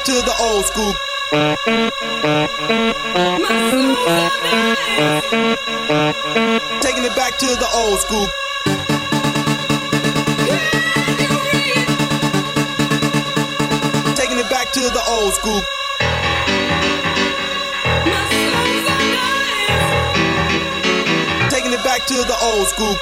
back to the old school. Taking it back to the old school. Taking it back to the old school. Taking it back to the old school.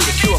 the